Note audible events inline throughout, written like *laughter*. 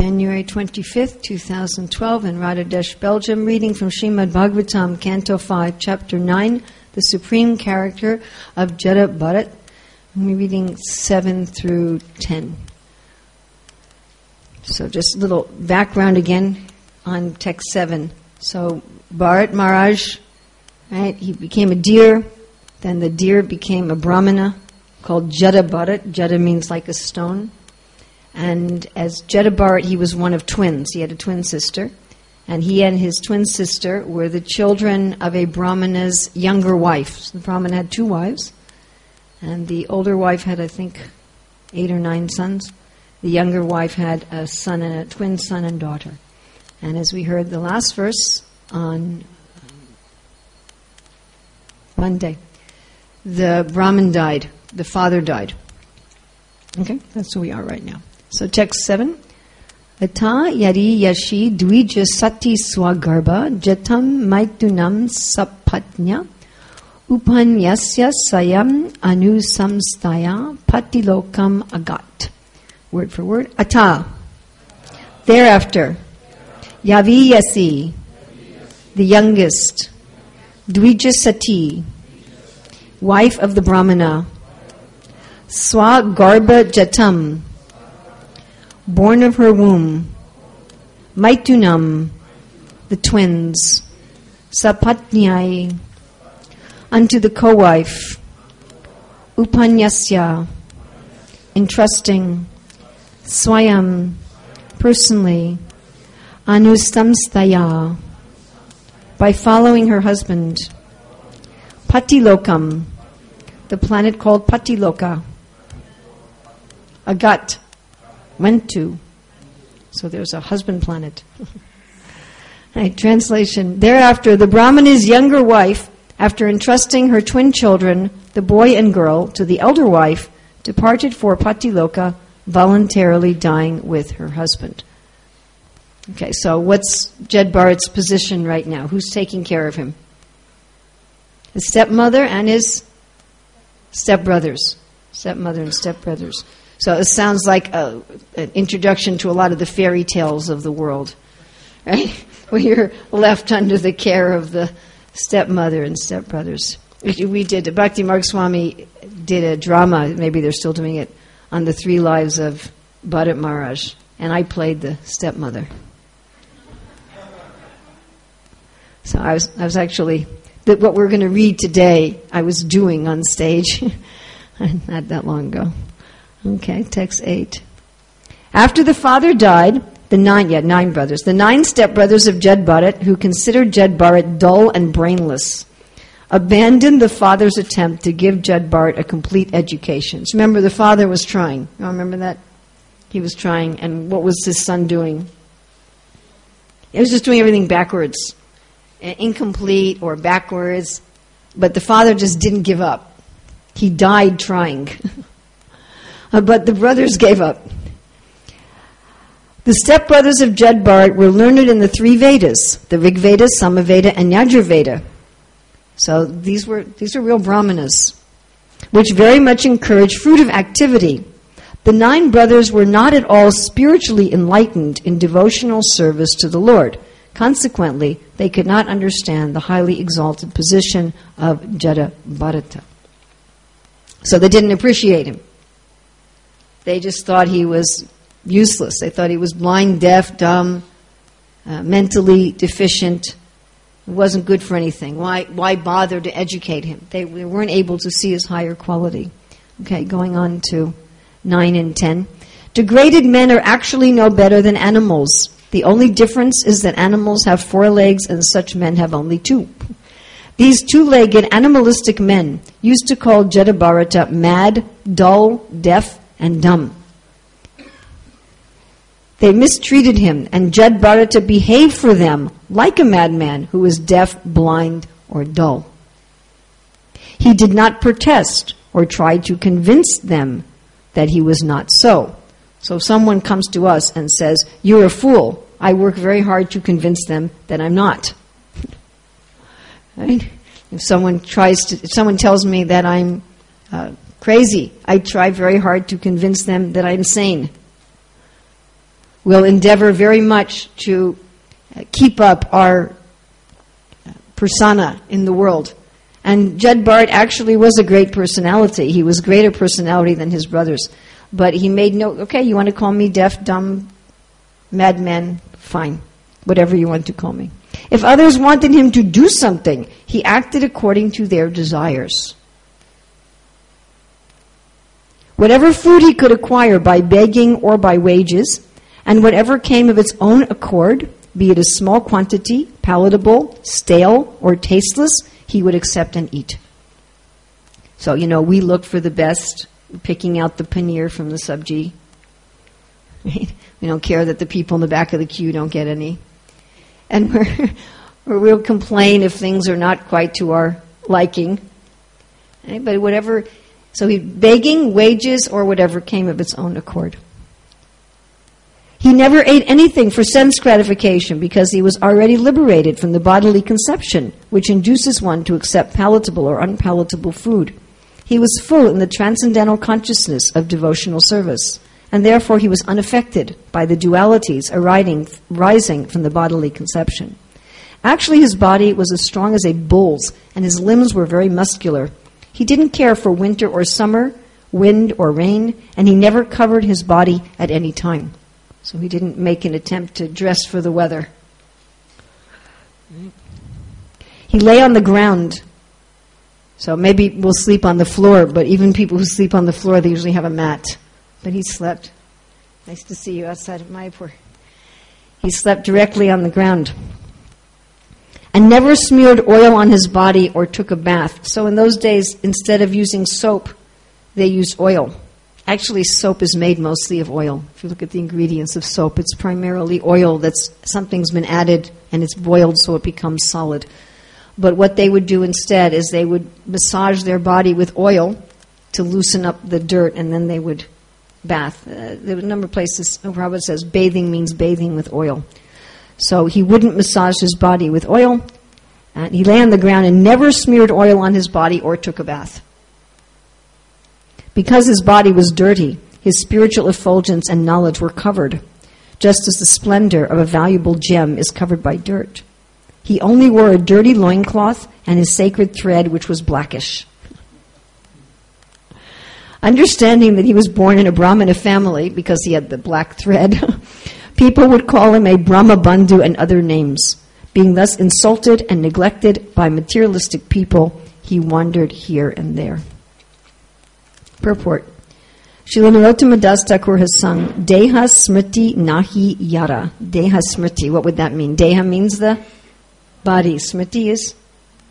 January 25th, 2012, in Radhadesh, Belgium, reading from Srimad Bhagavatam, Canto 5, Chapter 9, the Supreme Character of Jada Bharat. We're reading 7 through 10. So, just a little background again on text 7. So, Bharat Maharaj, right, he became a deer, then the deer became a brahmana called Jada Bharat. Jada means like a stone. And as Bharat, he was one of twins. He had a twin sister. And he and his twin sister were the children of a Brahmana's younger wife. So the Brahmana had two wives. And the older wife had, I think, eight or nine sons. The younger wife had a son and a twin son and daughter. And as we heard the last verse on Monday, the Brahmin died, the father died. Okay, that's who we are right now. So text 7. Ata yari yashi dvija sati swagarbha jatam maitunam sapatnya upanyasya sayam anusamstaya patilokam agat. Word for word. Ata. Thereafter. Yavi yasi. The youngest. Dvija sati. Wife of the Brahmana. Swagarbha jatam born of her womb, Maitunam, the twins, Sapatnyai, unto the co-wife, Upanyasya, entrusting, Swayam, personally, Anusamstaya, by following her husband, Patilokam, the planet called Patiloka, Agat, went to. So there's a husband planet. *laughs* right, translation. Thereafter, the Brahmana's younger wife, after entrusting her twin children, the boy and girl, to the elder wife, departed for Patiloka, voluntarily dying with her husband. Okay, so what's Jed Bharat's position right now? Who's taking care of him? His stepmother and his stepbrothers. Stepmother and stepbrothers. So it sounds like a, an introduction to a lot of the fairy tales of the world, right? *laughs* Where you're left under the care of the stepmother and stepbrothers. We did, Bhakti Marg Swami did a drama, maybe they're still doing it, on the three lives of Bharat Maharaj, and I played the stepmother. So I was, I was actually, what we're going to read today, I was doing on stage *laughs* not that long ago. Okay, text 8. After the father died, the nine, yeah, nine brothers, the nine stepbrothers of Jed Bharat, who considered Jed Bharat dull and brainless, abandoned the father's attempt to give Jed Bharat a complete education. So remember, the father was trying. You remember that? He was trying, and what was his son doing? He was just doing everything backwards, incomplete or backwards, but the father just didn't give up. He died trying. *laughs* Uh, but the brothers gave up. The stepbrothers of Jed Bharat were learned in the three Vedas the Rig Veda, Samaveda, and Yajurveda. So these were, these were real brahmanas, which very much encouraged fruitive activity. The nine brothers were not at all spiritually enlightened in devotional service to the Lord. Consequently, they could not understand the highly exalted position of Jada Bharata. So they didn't appreciate him. They just thought he was useless. They thought he was blind, deaf, dumb, uh, mentally deficient. Wasn't good for anything. Why, why bother to educate him? They, they weren't able to see his higher quality. Okay, going on to 9 and 10. Degraded men are actually no better than animals. The only difference is that animals have four legs and such men have only two. These two legged animalistic men used to call Jadabharata mad, dull, deaf, and dumb. They mistreated him, and Jad Bharata behaved for them like a madman who was deaf, blind, or dull. He did not protest or try to convince them that he was not so. So if someone comes to us and says, You're a fool, I work very hard to convince them that I'm not. *laughs* right? If someone tries to, if someone tells me that I'm uh, crazy, I try very hard to convince them that I'm sane. We'll endeavor very much to uh, keep up our uh, persona in the world. And Jud Bart actually was a great personality. He was greater personality than his brothers. But he made no, okay, you want to call me deaf, dumb, madman, fine. Whatever you want to call me. If others wanted him to do something, he acted according to their desires. Whatever food he could acquire by begging or by wages, and whatever came of its own accord, be it a small quantity, palatable, stale, or tasteless, he would accept and eat. So, you know, we look for the best, picking out the paneer from the sabji. *laughs* We don't care that the people in the back of the queue don't get any. And *laughs* we're, we'll complain if things are not quite to our liking. But whatever, so he begging wages or whatever came of its own accord. He never ate anything for sense gratification because he was already liberated from the bodily conception, which induces one to accept palatable or unpalatable food. He was full in the transcendental consciousness of devotional service, and therefore he was unaffected by the dualities arising, rising from the bodily conception. Actually, his body was as strong as a bull's, and his limbs were very muscular. He didn't care for winter or summer, wind or rain, and he never covered his body at any time. So he didn't make an attempt to dress for the weather. He lay on the ground. So maybe we'll sleep on the floor, but even people who sleep on the floor, they usually have a mat. But he slept. Nice to see you outside of Mayapur. He slept directly on the ground. And never smeared oil on his body or took a bath. So in those days, instead of using soap, they used oil. Actually, soap is made mostly of oil. If you look at the ingredients of soap, it's primarily oil that's something's been added and it's boiled so it becomes solid. But what they would do instead is they would massage their body with oil to loosen up the dirt and then they would bath. Uh, there were a number of places, Robert says bathing means bathing with oil. So he wouldn't massage his body with oil. And he lay on the ground and never smeared oil on his body or took a bath. Because his body was dirty, his spiritual effulgence and knowledge were covered, just as the splendor of a valuable gem is covered by dirt. He only wore a dirty loincloth and his sacred thread, which was blackish. Understanding that he was born in a Brahmana family because he had the black thread, *laughs* people would call him a Brahma Bandhu and other names. Being thus insulted and neglected by materialistic people, he wandered here and there. Purport. Srila Narottama Das Thakur has sung Deha Smriti Nahi Yara. Deha Smriti. What would that mean? Deha means the body. Smriti is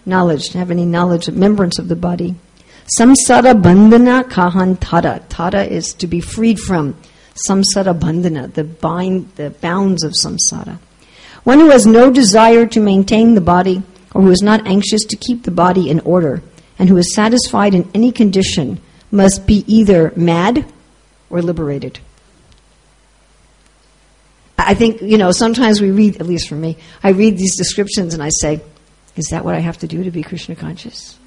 knowledge, have any knowledge, of remembrance of the body. Samsara bandhana kahan tara. Tara is to be freed from. Samsara bandhana, the bind, the bounds of samsara. One who has no desire to maintain the body, or who is not anxious to keep the body in order, and who is satisfied in any condition, must be either mad or liberated. I think, you know, sometimes we read, at least for me, I read these descriptions and I say, is that what I have to do to be Krishna conscious?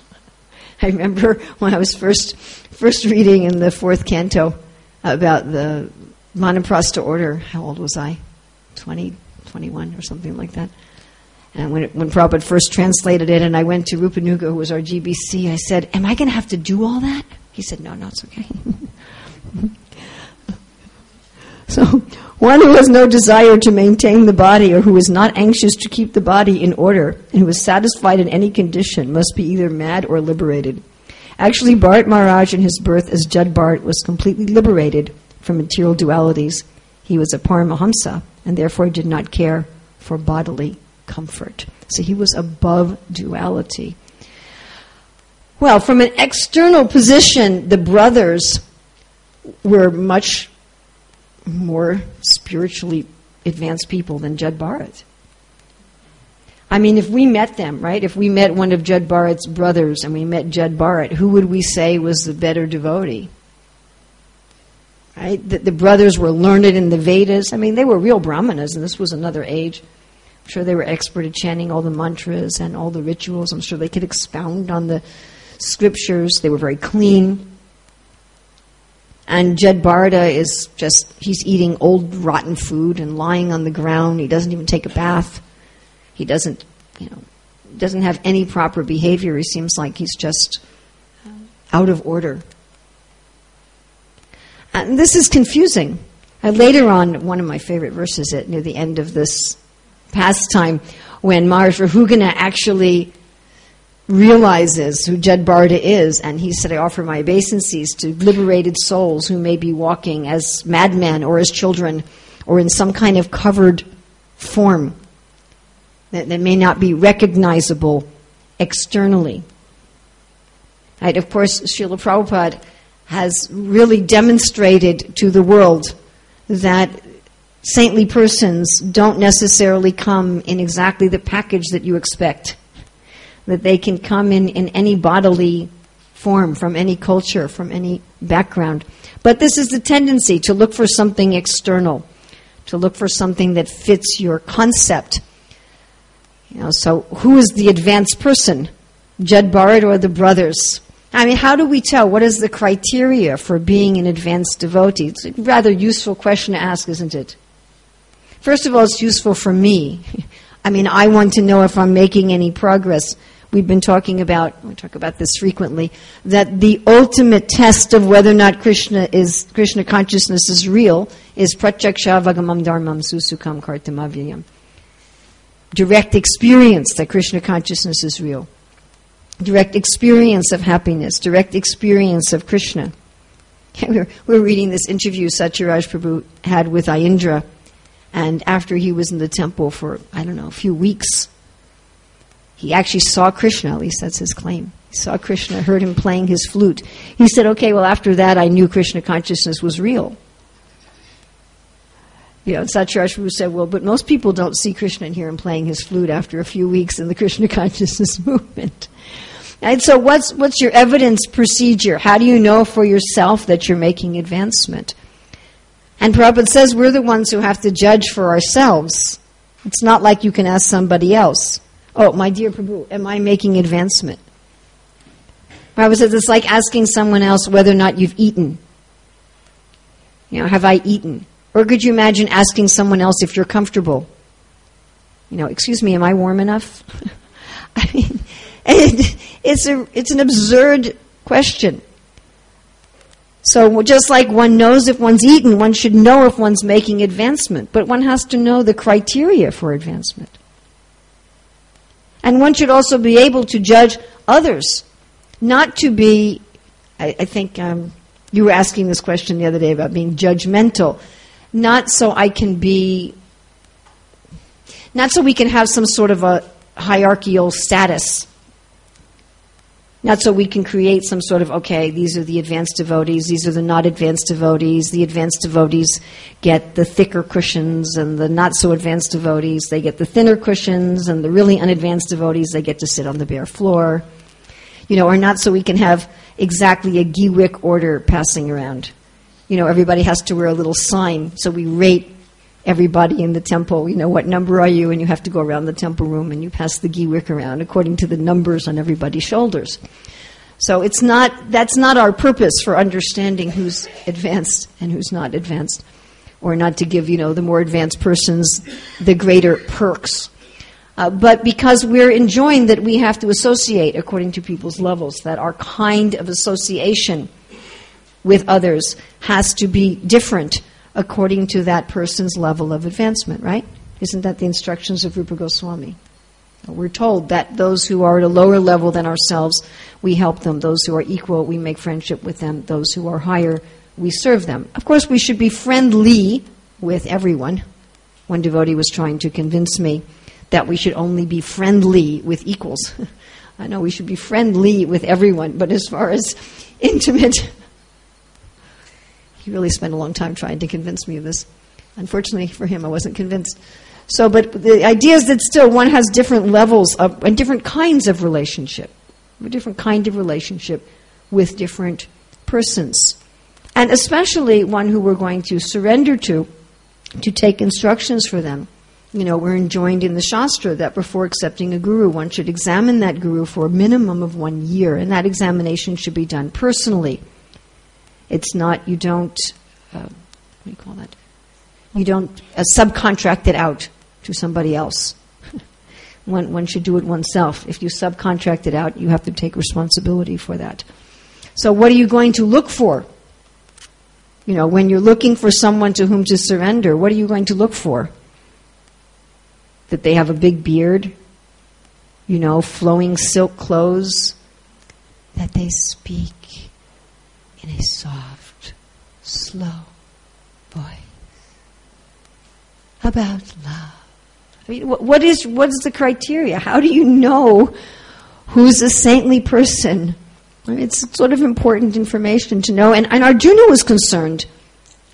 *laughs* I remember when I was first first reading in the fourth canto about the Vanaprastha order. How old was I? 20, 21 or something like that. And when, it, when Prabhupada first translated it, and I went to Rupanuga, who was our GBC, I said, Am I going to have to do all that? He said, No, no, it's okay. *laughs* so, one who has no desire to maintain the body or who is not anxious to keep the body in order and who is satisfied in any condition must be either mad or liberated. Actually, Bharat Maharaj in his birth as Jud Bharat was completely liberated from material dualities. He was a Paramahamsa and therefore did not care for bodily comfort. So he was above duality. Well, from an external position, the brothers were much more spiritually advanced people than Jud Bharat. I mean, if we met them, right? If we met one of Judd Bharat's brothers and we met Judd Bharat, who would we say was the better devotee? Right? The, the brothers were learned in the Vedas. I mean, they were real brahmanas, and this was another age. I'm sure they were expert at chanting all the mantras and all the rituals. I'm sure they could expound on the scriptures. They were very clean. And Jud Bharata is just, he's eating old rotten food and lying on the ground. He doesn't even take a bath. He doesn't, you know, doesn't have any proper behavior. He seems like he's just out of order. And this is confusing. Uh, later on, one of my favorite verses at near the end of this pastime, when Maharaj Rahugana actually realizes who Jed Barda is, and he said, I offer my obeisances to liberated souls who may be walking as madmen or as children or in some kind of covered form that, that may not be recognizable externally. Right? Of course, Srila Prabhupada has really demonstrated to the world that saintly persons don't necessarily come in exactly the package that you expect that they can come in, in any bodily form, from any culture, from any background. But this is the tendency to look for something external, to look for something that fits your concept. You know, so who is the advanced person? Jud Bharat or the brothers? I mean, how do we tell? What is the criteria for being an advanced devotee? It's a rather useful question to ask, isn't it? First of all, it's useful for me. *laughs* I mean, I want to know if I'm making any progress. We've been talking about, we talk about this frequently, that the ultimate test of whether or not Krishna is Krishna consciousness is real is pratyaksha vagamam dharmam susukam kartamavyayam. Direct experience that Krishna consciousness is real. Direct experience of happiness, direct experience of Krishna. *laughs* We're, we're reading this interview Satyaraj Prabhu had with Aindra and after he was in the temple for, I don't know, a few weeks, he actually saw Krishna, at least that's his claim. He saw Krishna, heard him playing his flute. He said, okay, well, after that, I knew Krishna consciousness was real. You know, Satyaraj said, well, but most people don't see Krishna and hear him playing his flute after a few weeks in the *laughs* Krishna consciousness movement. And so, what's, what's your evidence procedure? How do you know for yourself that you're making advancement? And Prabhupada says we're the ones who have to judge for ourselves. It's not like you can ask somebody else, oh, my dear Prabhu, am I making advancement? Prabhupada says it's like asking someone else whether or not you've eaten. You know, have I eaten? Or could you imagine asking someone else if you're comfortable? You know, excuse me, am I warm enough? *laughs* I mean, it, it's, a, it's an absurd question. So just like one knows if one's eaten, one should know if one's making advancement. But one has to know the criteria for advancement. And one should also be able to judge others, not to be, I, I think um, you were asking this question the other day about being judgmental, not so I can be, not so we can have some sort of a hierarchical status not so we can create some sort of, okay, these are the advanced devotees, these are the not advanced devotees. The advanced devotees get the thicker cushions, and the not so advanced devotees, they get the thinner cushions, and the really unadvanced devotees, they get to sit on the bare floor. You know, or not so we can have exactly a ghee wick order passing around. You know, everybody has to wear a little sign, so we rate everybody in the temple, you know, what number are you? And you have to go around the temple room and you pass the ghee wick around according to the numbers on everybody's shoulders. So it's not, that's not our purpose for understanding who's advanced and who's not advanced. Or not to give, you know, the more advanced persons the greater perks. Uh, but because we're enjoying that we have to associate according to people's levels, that our kind of association with others has to be different according to that person's level of advancement, right? Isn't that the instructions of Rupa Goswami? We're told that those who are at a lower level than ourselves, we help them. Those who are equal, we make friendship with them. Those who are higher, we serve them. Of course, we should be friendly with everyone. One devotee was trying to convince me that we should only be friendly with equals. *laughs* I know we should be friendly with everyone, but as far as *laughs* intimate really spent a long time trying to convince me of this. Unfortunately for him, I wasn't convinced. So, but the idea is that still one has different levels of, and different kinds of relationship, a different kind of relationship with different persons. And especially one who we're going to surrender to, to take instructions for them. You know, we're enjoined in the Shastra that before accepting a guru, one should examine that guru for a minimum of one year, and that examination should be done personally. It's not, you don't, uh, what do you call that? You don't uh, subcontract it out to somebody else. *laughs* one, one should do it oneself. If you subcontract it out, you have to take responsibility for that. So, what are you going to look for? You know, when you're looking for someone to whom to surrender, what are you going to look for? That they have a big beard, you know, flowing silk clothes, that they speak in a soft, slow voice about love. I mean, what is what is the criteria? How do you know who's a saintly person? I mean, it's sort of important information to know. And, and Arjuna was concerned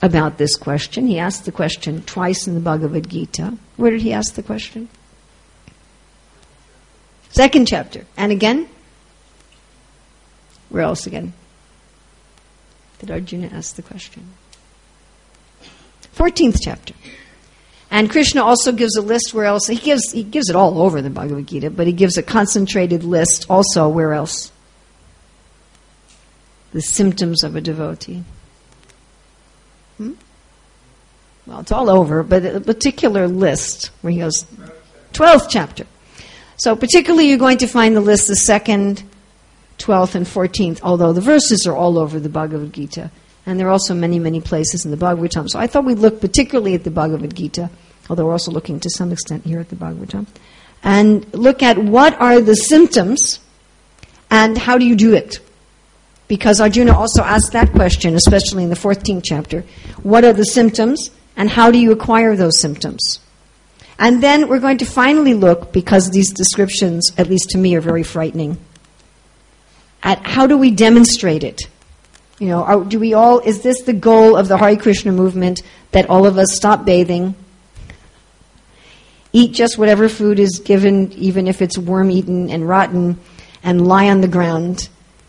about this question. He asked the question twice in the Bhagavad Gita. Where did he ask the question? Second chapter. And again? Where else again? Did Arjuna ask the question? 14th chapter. And Krishna also gives a list where else he gives he gives it all over the Bhagavad Gita, but he gives a concentrated list also where else? The symptoms of a devotee. Hmm? Well, it's all over, but a particular list where he goes, 12th chapter. So, particularly, you're going to find the list the second, 12th, and 14th, although the verses are all over the Bhagavad Gita. And there are also many, many places in the Bhagavatam. So I thought we'd look particularly at the Bhagavad Gita, although we're also looking to some extent here at the Bhagavatam, and look at what are the symptoms and how do you do it. Because Arjuna also asked that question, especially in the 14th chapter. What are the symptoms and how do you acquire those symptoms? And then we're going to finally look, because these descriptions, at least to me, are very frightening, at how do we demonstrate it? You know, are, do we all, is this the goal of the Hare Krishna movement that all of us stop bathing, eat just whatever food is given, even if it's worm eaten and rotten, and lie on the ground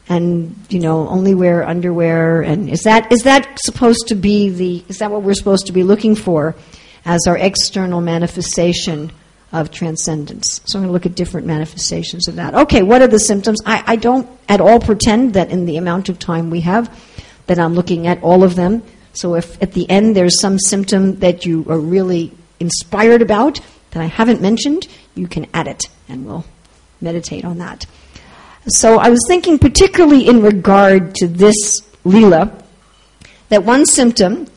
and, you know, only wear underwear? And is that, is that supposed to be the, is that what we're supposed to be looking for as our external manifestation? Of transcendence. So I'm going to look at different manifestations of that. Okay, what are the symptoms? I, I don't at all pretend that in the amount of time we have that I'm looking at all of them. So if at the end there's some symptom that you are really inspired about that I haven't mentioned, you can add it and we'll meditate on that. So I was thinking particularly in regard to this Leela that one symptom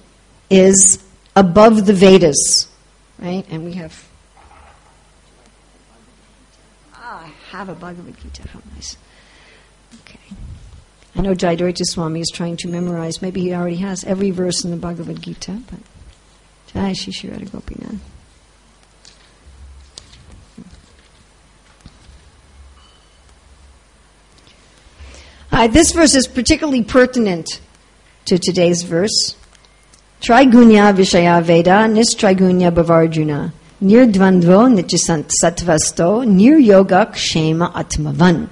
is above the Vedas, right? And we have have a Bhagavad Gita. How nice. Okay. I know Jayadvaita Swami is trying to memorize, maybe he already has every verse in the Bhagavad Gita, but Jai Sri Sri Radha Gopinath. Uh, this verse is particularly pertinent to today's verse. Trigunya Vishaya Veda Nistrigunya Bhavarjuna. Nirdvandvo Nir Yoga Kshema Atmavan.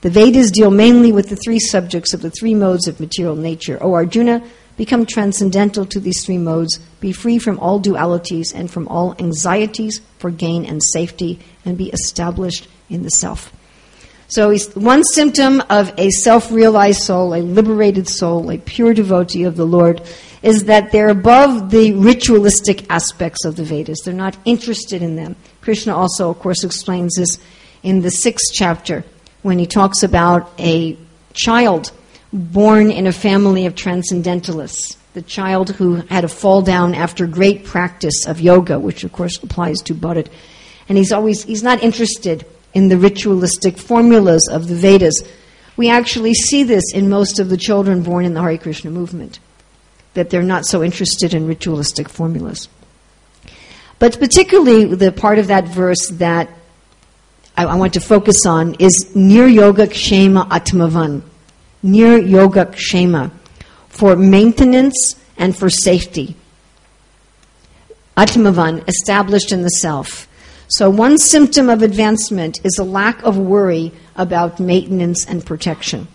The Vedas deal mainly with the three subjects of the three modes of material nature. O Arjuna, become transcendental to these three modes, be free from all dualities and from all anxieties for gain and safety, and be established in the self. So, one symptom of a self realized soul, a liberated soul, a pure devotee of the Lord, is that they're above the ritualistic aspects of the Vedas. They're not interested in them. Krishna also, of course, explains this in the sixth chapter when he talks about a child born in a family of transcendentalists. The child who had a fall down after great practice of yoga, which of course applies to Bharat. And he's always, he's not interested in the ritualistic formulas of the Vedas. We actually see this in most of the children born in the Hare Krishna movement that they're not so interested in ritualistic formulas. But particularly the part of that verse that I, I want to focus on is Nir Yoga Kshema Atmavan. Nir Yoga Kshema. For maintenance and for safety. Atmavan, established in the self. So, one symptom of advancement is a lack of worry about maintenance and protection.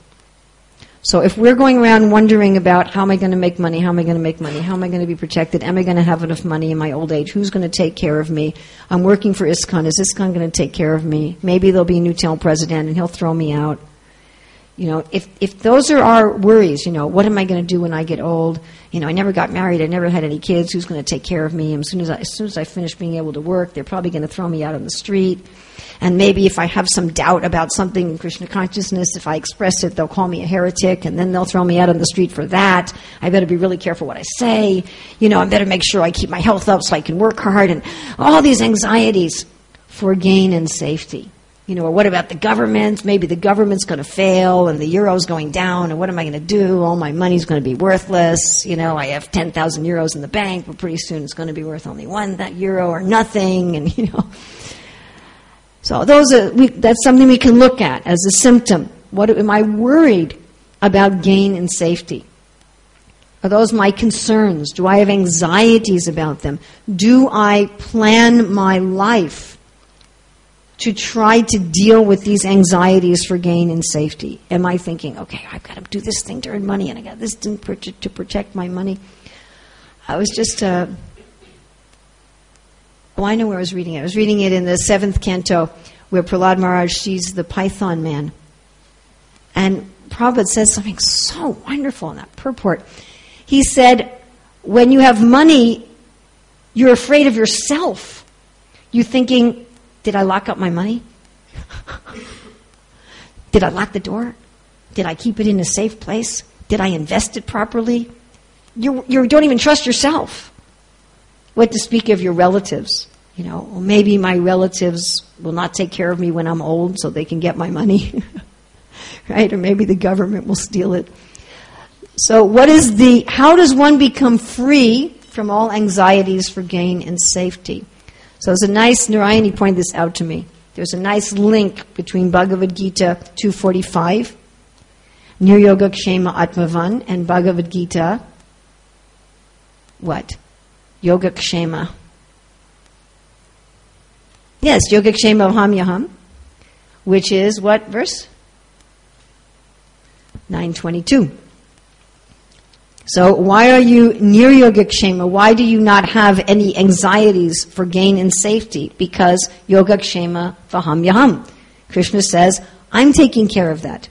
So, if we're going around wondering about how am I going to make money, how am I going to make money, how am I going to be protected, am I going to have enough money in my old age, who's going to take care of me, I'm working for ISKCON, is ISKCON going to take care of me? Maybe there'll be a new town president and he'll throw me out. You know, if, if those are our worries, you know, what am I going to do when I get old? You know, I never got married, I never had any kids, who's going to take care of me? And as soon as I, as soon as I finish being able to work, they're probably going to throw me out on the street. And maybe if I have some doubt about something in Krishna consciousness, if I express it, they'll call me a heretic, and then they'll throw me out on the street for that. I better be really careful what I say. You know, I better make sure I keep my health up so I can work hard, and all these anxieties for gain and safety. You know, or what about the government? Maybe the government's going to fail and the euro's going down, and what am I going to do? All my money's going to be worthless. You know, I have 10,000 euros in the bank, but pretty soon it's going to be worth only one that euro or nothing, and, *laughs* you know. So those are, we, that's something we can look at as a symptom. What am I worried about gain and safety? Are those my concerns? Do I have anxieties about them? Do I plan my life to try to deal with these anxieties for gain and safety? Am I thinking, okay, I've got to do this thing to earn money and I got this thing to protect my money? I was just, uh, oh, I know where I was reading it. I was reading it in the seventh canto where Prahlad Maharaj sees the python man. And Prabhupada says something so wonderful in that purport. He said, when you have money, you're afraid of yourself. You're thinking, did I lock up my money? Did I lock the door? Did I keep it in a safe place? Did I invest it properly? You, you don't even trust yourself. What to speak of your relatives? You know, well, maybe my relatives will not take care of me when I'm old so they can get my money. *laughs* right? Or maybe the government will steal it. So, what is the, how does one become free from all anxieties for gain and safety? So there's a nice, Narayani pointed this out to me. There's a nice link between Bhagavad Gita 245, Niryoga Kshema Atmavan, and Bhagavad Gita, what? Yoga Kshema. Yes, Yoga Kshema Hamyaham, which is what verse? 922. So why are you near Yogakshema? Why do you not have any anxieties for gain and safety? Because Yogakshema Vaham Yaham. Krishna says, I'm taking care of that.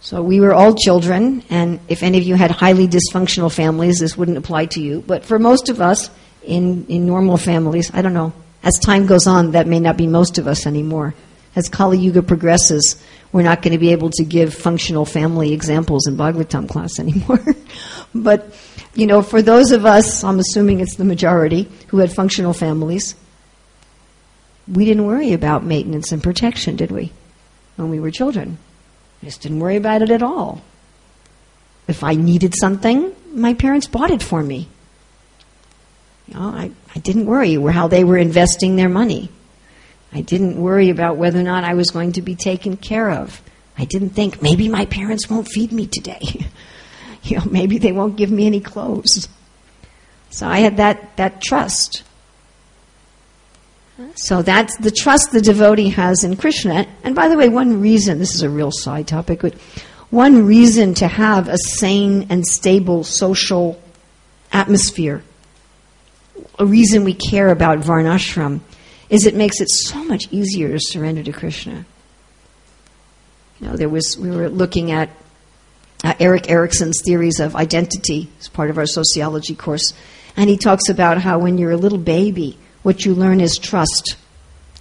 So we were all children, and if any of you had highly dysfunctional families, this wouldn't apply to you. But for most of us in, in normal families, I don't know, as time goes on, that may not be most of us anymore. As Kali Yuga progresses, we're not going to be able to give functional family examples in Bhagavatam class anymore. *laughs* but, you know, for those of us, I'm assuming it's the majority, who had functional families, we didn't worry about maintenance and protection, did we? When we were children. We just didn't worry about it at all. If I needed something, my parents bought it for me. You know, I, I didn't worry how they were investing their money. I didn't worry about whether or not I was going to be taken care of. I didn't think maybe my parents won't feed me today. *laughs* you know, maybe they won't give me any clothes. So I had that, that trust. So that's the trust the devotee has in Krishna. And by the way, one reason, this is a real side topic, but one reason to have a sane and stable social atmosphere, a reason we care about Varnashram, is it makes it so much easier to surrender to Krishna. You know, there was we were looking at uh, Erik Erikson's theories of identity as part of our sociology course, and he talks about how when you're a little baby, what you learn is trust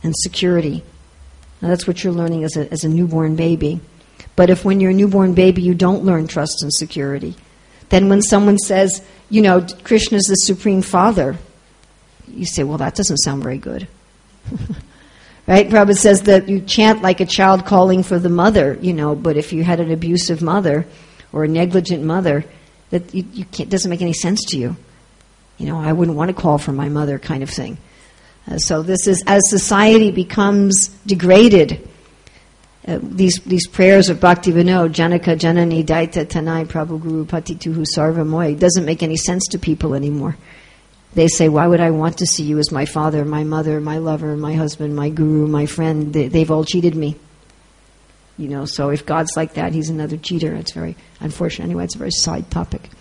and security. Now, that's what you're learning as a, as a newborn baby. But if when you're a newborn baby you don't learn trust and security, then when someone says, you know, Krishna is the Supreme Father, you say, well, that doesn't sound very good. Right? Prabhupada says that you chant like a child calling for the mother, you know, but if you had an abusive mother or a negligent mother, that you, you can't, doesn't make any sense to you. You know, I wouldn't want to call for my mother kind of thing. Uh, so this is, as society becomes degraded, uh, these these prayers of Bhakti Vinod, Janaka Janani Daita Tanai Prabhu Guru Patituhu Sarva Moy, doesn't make any sense to people anymore. They say, Why would I want to see you as my father, my mother, my lover, my husband, my guru, my friend? They, they've all cheated me. You know, so if God's like that, he's another cheater. It's very unfortunate. Anyway, it's a very side topic.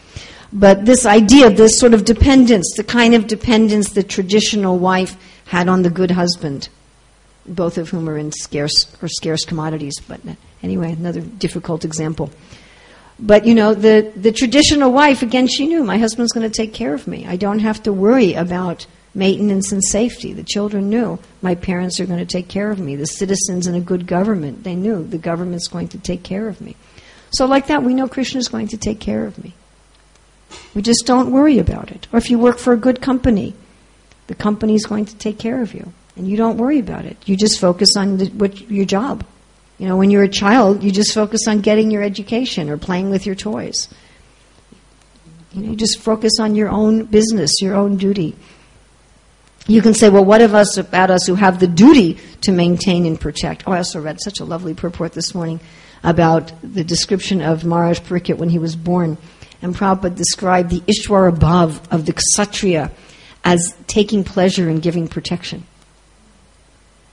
But this idea, this sort of dependence, the kind of dependence the traditional wife had on the good husband, both of whom are in scarce or scarce commodities. But anyway, another difficult example. But you know, the, the traditional wife, again, she knew my husband's going to take care of me. I don't have to worry about maintenance and safety. The children knew my parents are going to take care of me. The citizens in a good government, they knew the government's going to take care of me. So, like that, we know Krishna is going to take care of me. We just don't worry about it. Or if you work for a good company, the company is going to take care of you, and you don't worry about it. You just focus on the, what, your job. You know, when you're a child, you just focus on getting your education or playing with your toys. You, know, you just focus on your own business, your own duty. You can say, well, what of us about us who have the duty to maintain and protect? Oh, I also read such a lovely purport this morning about the description of Maharaj Parikshit when he was born. And Prabhupada described the Ishwara Bhav of the Kshatriya as taking pleasure in giving protection.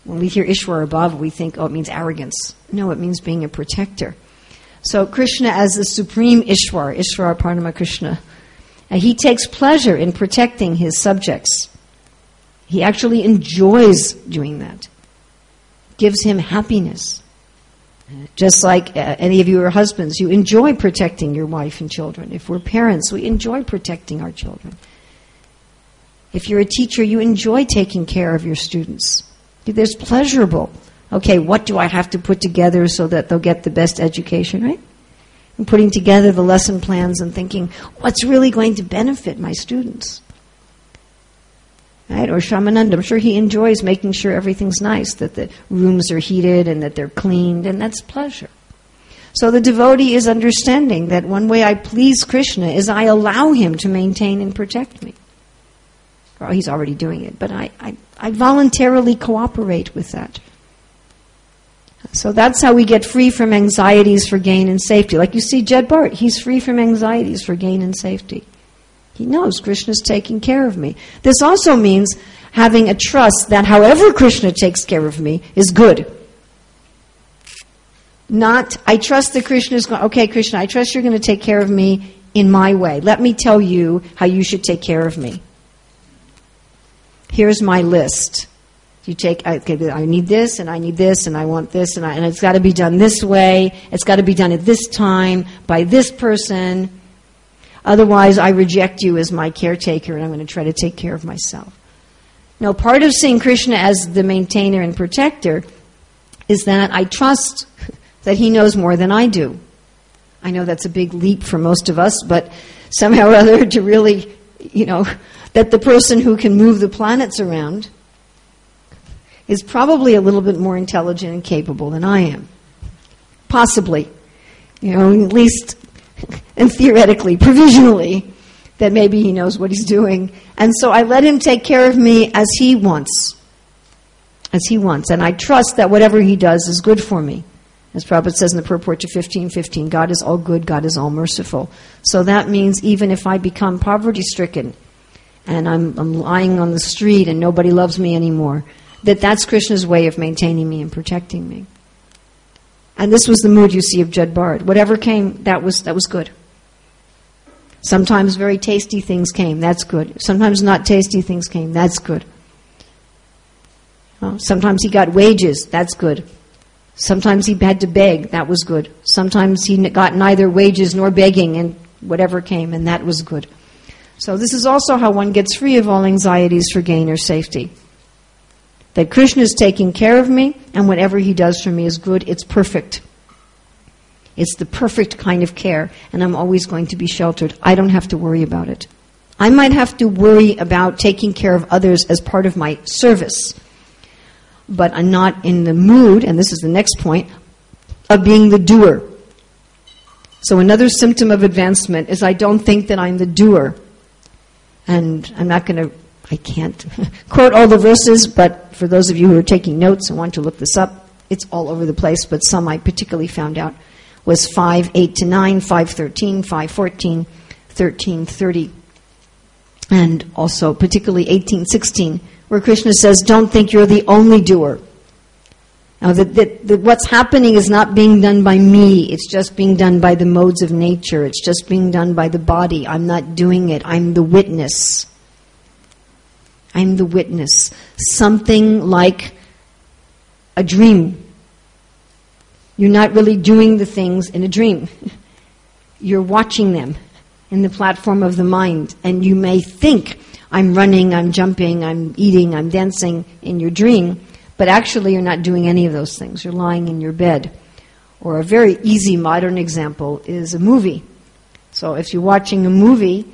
When we hear Ishwara Bhav, we think, oh, it means arrogance. No, it means being a protector. So Krishna as the supreme Ishwar, Ishwar Paramkrishna, Krishna, he takes pleasure in protecting his subjects. He actually enjoys doing that. Gives him happiness. Just like uh, any of you are husbands, you enjoy protecting your wife and children. If we're parents, we enjoy protecting our children. If you're a teacher, you enjoy taking care of your students. There's pleasurable. Okay, what do I have to put together so that they'll get the best education, right? And putting together the lesson plans and thinking, what's really going to benefit my students? Right? Or Shyamananda, I'm sure he enjoys making sure everything's nice, that the rooms are heated and that they're cleaned, and that's pleasure. So the devotee is understanding that one way I please Krishna is I allow him to maintain and protect me. Well, he's already doing it, but I, I, I voluntarily cooperate with that. So that's how we get free from anxieties for gain and safety. Like you see Jed Bart, he's free from anxieties for gain and safety. He knows Krishna's taking care of me. This also means having a trust that however Krishna takes care of me is good. Not, I trust that Krishna is going, okay, Krishna, I trust you're going to take care of me in my way. Let me tell you how you should take care of me. Here's my list. You take, okay, I need this, and I need this, and I want this, and, I, and it's got to be done this way. It's got to be done at this time by this person. Otherwise, I reject you as my caretaker and I'm going to try to take care of myself. Now, part of seeing Krishna as the maintainer and protector is that I trust *laughs* that he knows more than I do. I know that's a big leap for most of us, but somehow or other *laughs* to really, you know, that the person who can move the planets around is probably a little bit more intelligent and capable than I am. Possibly. You know, at least *laughs* and theoretically, provisionally, that maybe he knows what he's doing. And so I let him take care of me as he wants. As he wants. And I trust that whatever he does is good for me. As Prabhupada says in the purport to 1515, God is all good, God is all merciful. So that means even if I become poverty stricken and I'm, I'm lying on the street and nobody loves me anymore, that that's Krishna's way of maintaining me and protecting me. And this was the mood you see of Jed Bard. Whatever came, that was, that was good. Sometimes very tasty things came. That's good. Sometimes not tasty things came. That's good. Oh, sometimes he got wages. That's good. Sometimes he had to beg. That was good. Sometimes he got neither wages nor begging, and whatever came, and that was good. So, this is also how one gets free of all anxieties for gain or safety that Krishna is taking care of me, and whatever he does for me is good. It's perfect. It's the perfect kind of care, and I'm always going to be sheltered. I don't have to worry about it. I might have to worry about taking care of others as part of my service, but I'm not in the mood, and this is the next point, of being the doer. So, another symptom of advancement is I don't think that I'm the doer. And I'm not going to I can't *laughs* quote all the verses, but for those of you who are taking notes and want to look this up, it's all over the place, but some I particularly found out was 5, 8 to 9, 5, 13, 5, 14, 13, 30, and also particularly 18, 16, where Krishna says, Don't think you're the only doer. Now, that, that, that what's happening is not being done by me, it's just being done by the modes of nature, it's just being done by the body. I'm not doing it, I'm the witness. I'm the witness. Something like a dream. You're not really doing the things in a dream. *laughs* You're watching them in the platform of the mind. And you may think, I'm running, I'm jumping, I'm eating, I'm dancing in your dream, but actually you're not doing any of those things. You're lying in your bed. Or a very easy modern example is a movie. So if you're watching a movie,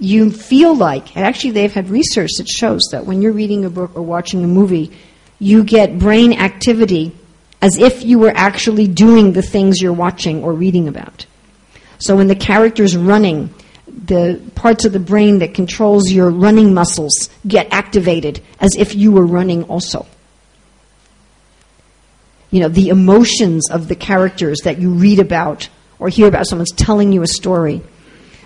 you feel like, and actually they've had research that shows that when you're reading a book or watching a movie, you get brain activity as if you were actually doing the things you're watching or reading about. So when the character's running, the parts of the brain that controls your running muscles get activated as if you were running also. You know, the emotions of the characters that you read about or hear about, someone's telling you a story,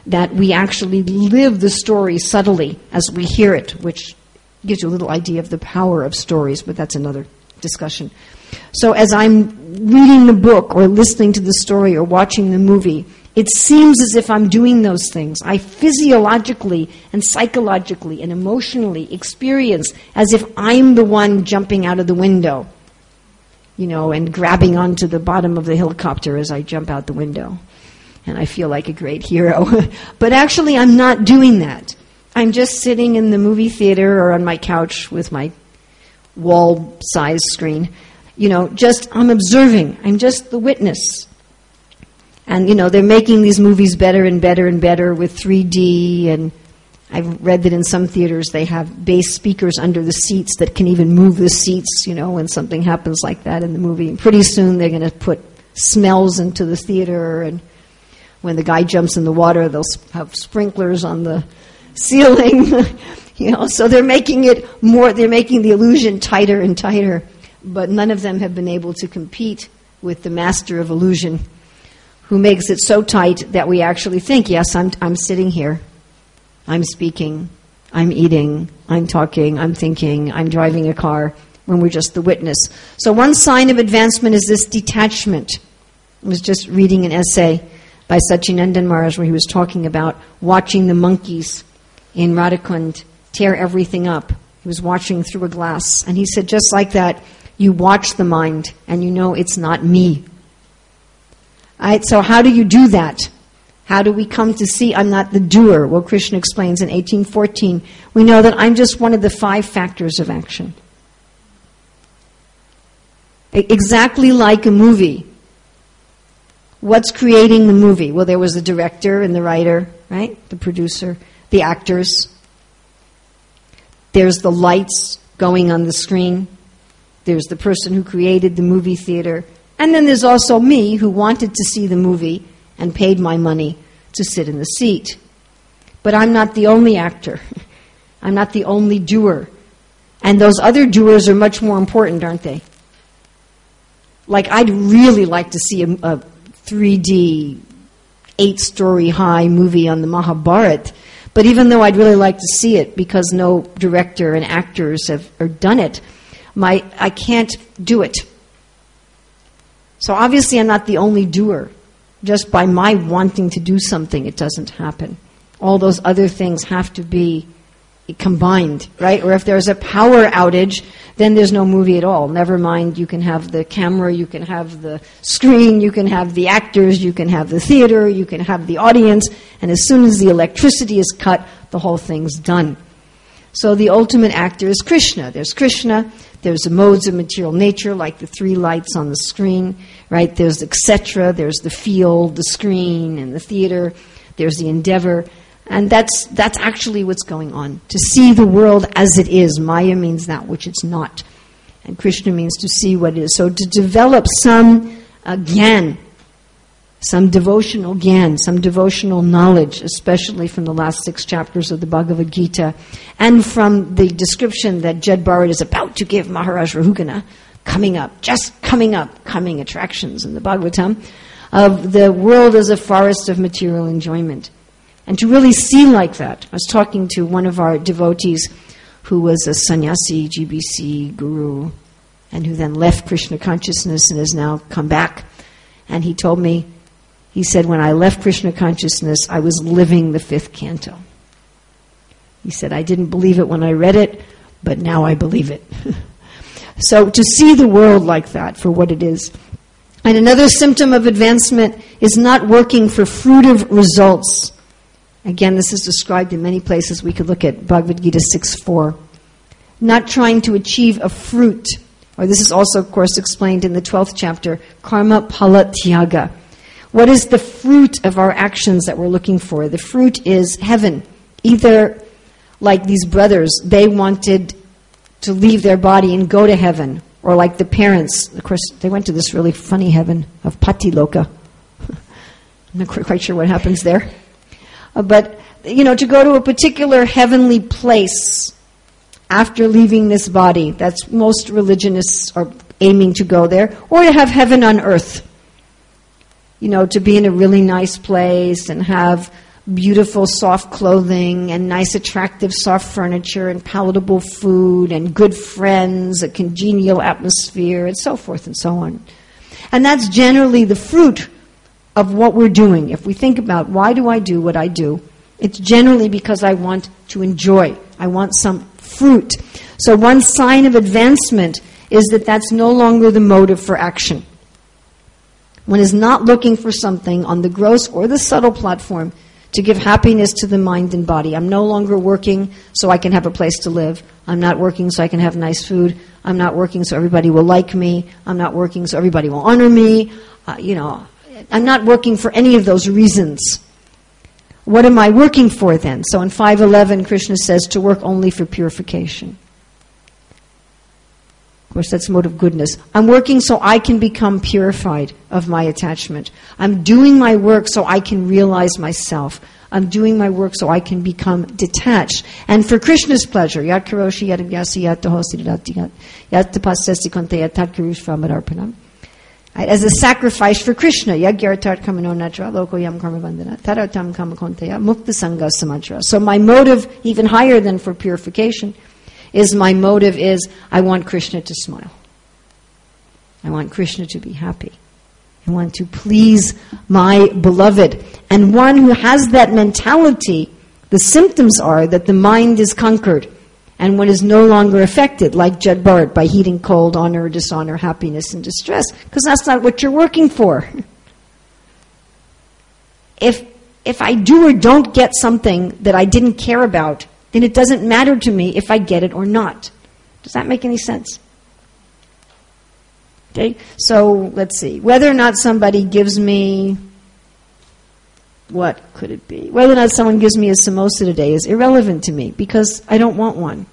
that we actually live the story subtly as we hear it, which gives you a little idea of the power of stories, but that's another discussion. So as I'm reading the book or listening to the story or watching the movie, it seems as if I'm doing those things. I physiologically and psychologically and emotionally experience as if I'm the one jumping out of the window, you know, and grabbing onto the bottom of the helicopter as I jump out the window. And I feel like a great hero. *laughs* but actually, I'm not doing that. I'm just sitting in the movie theater or on my couch with my wall size screen. You know, just I'm observing. I'm just the witness. And, you know, they're making these movies better and better and better with 3D. And I've read that in some theaters they have bass speakers under the seats that can even move the seats, you know, when something happens like that in the movie. And pretty soon they're going to put smells into the theater. And when the guy jumps in the water, they'll have sprinklers on the *laughs* ceiling. *laughs* you know, so they're making it more, they're making the illusion tighter and tighter, but none of them have been able to compete with the master of illusion who makes it so tight that we actually think, yes, I'm, I'm sitting here, I'm speaking, I'm eating, I'm talking, I'm thinking, I'm driving a car, when we're just the witness. So, one sign of advancement is this detachment. I was just reading an essay by Satyanandan Maharaj where he was talking about watching the monkeys in Radhakund tear everything up. He was watching through a glass. And he said, just like that, you watch the mind and you know it's not me. Right, so how do you do that? How do we come to see I'm not the doer? Well, Krishna explains in 1814, we know that I'm just one of the five factors of action. Exactly like a movie. What's creating the movie? Well, there was the director and the writer, right? The producer the actors. There's the lights going on the screen. There's the person who created the movie theater. And then there's also me who wanted to see the movie and paid my money to sit in the seat. But I'm not the only actor. *laughs* I'm not the only doer. And those other doers are much more important, aren't they? Like, I'd really like to see a, a 3D, eight story high movie on the Mahabharata but even though I'd really like to see it because no director and actors have or done it, my I can't do it. So obviously I'm not the only doer. Just by my wanting to do something, it doesn't happen. All those other things have to be combined, right? Or if there's a power outage, then there's no movie at all. Never mind, you can have the camera, you can have the screen, you can have the actors, you can have the theater, you can have the audience, and as soon as the electricity is cut, the whole thing's done. So the ultimate actor is Krishna. There's Krishna, there's the modes of material nature, like the three lights on the screen, right? There's etc., there's the field, the screen, and the theater, there's the endeavor. And that's, that's actually what's going on. To see the world as it is. Maya means that which it's not. And Krishna means to see what it is. So to develop some gyan, some devotional gyan, some devotional knowledge, especially from the last six chapters of the Bhagavad Gita, and from the description that Jad Bharat is about to give Maharaj Rahugana coming up, just coming up, coming attractions in the Bhagavatam, of the world as a forest of material enjoyment. And to really see like that, I was talking to one of our devotees who was a sannyasi, GBC guru, and who then left Krishna consciousness and has now come back. And he told me, he said, when I left Krishna consciousness, I was living the fifth canto. He said, I didn't believe it when I read it, but now I believe it. *laughs* so to see the world like that for what it is. And another symptom of advancement is not working for fruitive results. Again, this is described in many places. We could look at Bhagavad Gita 6 4. Not trying to achieve a fruit. Or this is also, of course, explained in the 12th chapter, Karma Phala Tyaga. What is the fruit of our actions that we're looking for? The fruit is heaven. Either like these brothers, they wanted to leave their body and go to heaven, or like the parents, of course, they went to this really funny heaven of Patiloka. *laughs* I'm not quite sure what happens there. Uh, but, you know, to go to a particular heavenly place after leaving this body, that's most religionists are aiming to go there, or to have heaven on earth. You know, to be in a really nice place and have beautiful, soft clothing and nice, attractive, soft furniture and palatable food and good friends, a congenial atmosphere, and so forth and so on. And that's generally the fruit of what we're doing. If we think about why do I do what I do, it's generally because I want to enjoy. I want some fruit. So one sign of advancement is that that's no longer the motive for action. One is not looking for something on the gross or the subtle platform to give happiness to the mind and body. I'm no longer working so I can have a place to live. I'm not working so I can have nice food. I'm not working so everybody will like me. I'm not working so everybody will honor me. Uh, you know, I'm not working for any of those reasons. What am I working for then? So in 511, Krishna says to work only for purification. Course, that's mode of goodness. I'm working so I can become purified of my attachment. I'm doing my work so I can realize myself. I'm doing my work so I can become detached. And for Krishna's pleasure, yat karoshi yat vyasi yat yat konte yat. As a sacrifice for Krishna, yagyartat kamano natra loko yam karma bandana taratam kama konteya mukta sangha samatra. So my motive, even higher than for purification, is my motive is I want Krishna to smile. I want Krishna to be happy. I want to please my beloved. And one who has that mentality, the symptoms are that the mind is conquered and one is no longer affected, like Jad Bharat, by heating cold, honor or dishonor, happiness and distress, because that's not what you're working for. *laughs* If, if I do or don't get something that I didn't care about, then it doesn't matter to me if I get it or not. Does that make any sense? Okay, so let's see. Whether or not somebody gives me, what could it be? Whether or not someone gives me a samosa today is irrelevant to me because I don't want one.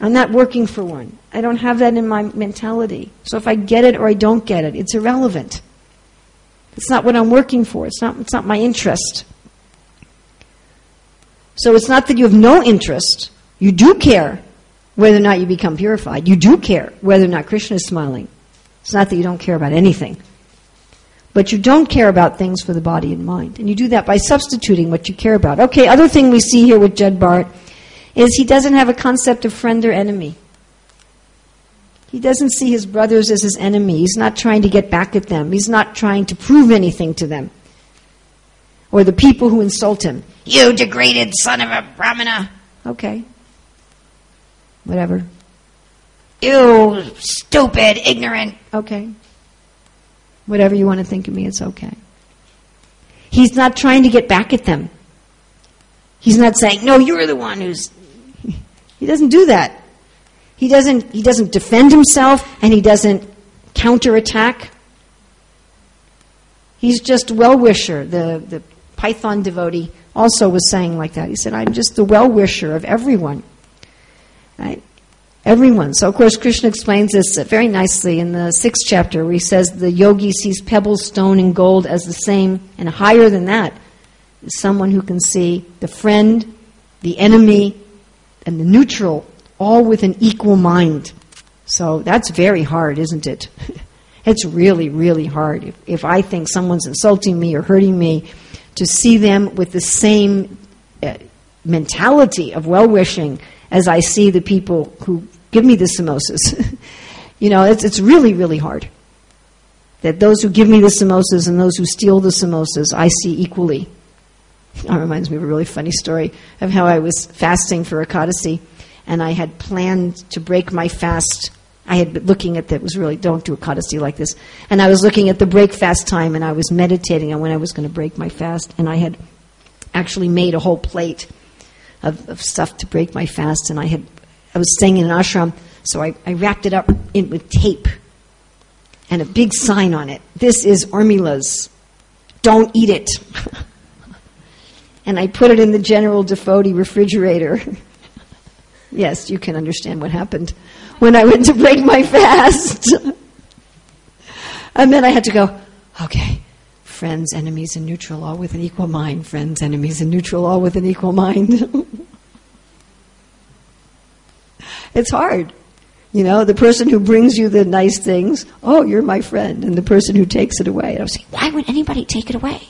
I'm not working for one. I don't have that in my mentality. So if I get it or I don't get it, it's irrelevant. It's not what I'm working for. It's not, it's not my interest. So it's not that you have no interest. You do care whether or not you become purified. You do care whether or not Krishna is smiling. It's not that you don't care about anything. But you don't care about things for the body and mind. And you do that by substituting what you care about. Okay, other thing we see here with Jad Bharat is he doesn't have a concept of friend or enemy. He doesn't see his brothers as his enemy. He's not trying to get back at them. He's not trying to prove anything to them. Or the people who insult him. You degraded son of a Brahmana. Okay. Whatever. You stupid, ignorant. Okay. Whatever you want to think of me, it's okay. He's not trying to get back at them. He's not saying, no, you're the one who's. *laughs* He doesn't do that. He doesn't, he doesn't defend himself and he doesn't counterattack. He's just well wisher, the, the Python devotee also was saying like that. He said, I'm just the well wisher of everyone. Right? Everyone. So, of course, Krishna explains this very nicely in the sixth chapter where he says the yogi sees pebbles, stone, and gold as the same, and higher than that is someone who can see the friend, the enemy, and the neutral all with an equal mind. So that's very hard, isn't it? *laughs* it's really, really hard. If, if I think someone's insulting me or hurting me, to see them with the same uh, mentality of well wishing as I see the people who give me the samosas. *laughs* you know, it's, it's really, really hard. That those who give me the samosas and those who steal the samosas, I see equally. That reminds me of a really funny story of how I was fasting for a Ekadasi, and I had planned to break my fast. I had been looking at that was really don't do Ekadasi like this, and I was looking at the break fast time, and I was meditating on when I was going to break my fast, and I had actually made a whole plate of, of stuff to break my fast, and I had I was staying in an ashram, so I, I wrapped it up in, with tape and a big sign on it. This is Urmila's. Don't eat it. *laughs* and I put it in the General Defoe refrigerator. *laughs* yes, you can understand what happened when I went to break my fast. and then I had to go, okay, friends, enemies, and neutral, all with an equal mind. Friends, enemies, and neutral, all with an equal mind. *laughs* it's hard. You know, the person who brings you the nice things, oh, you're my friend. And the person who takes it away. I was saying, why would anybody take it away?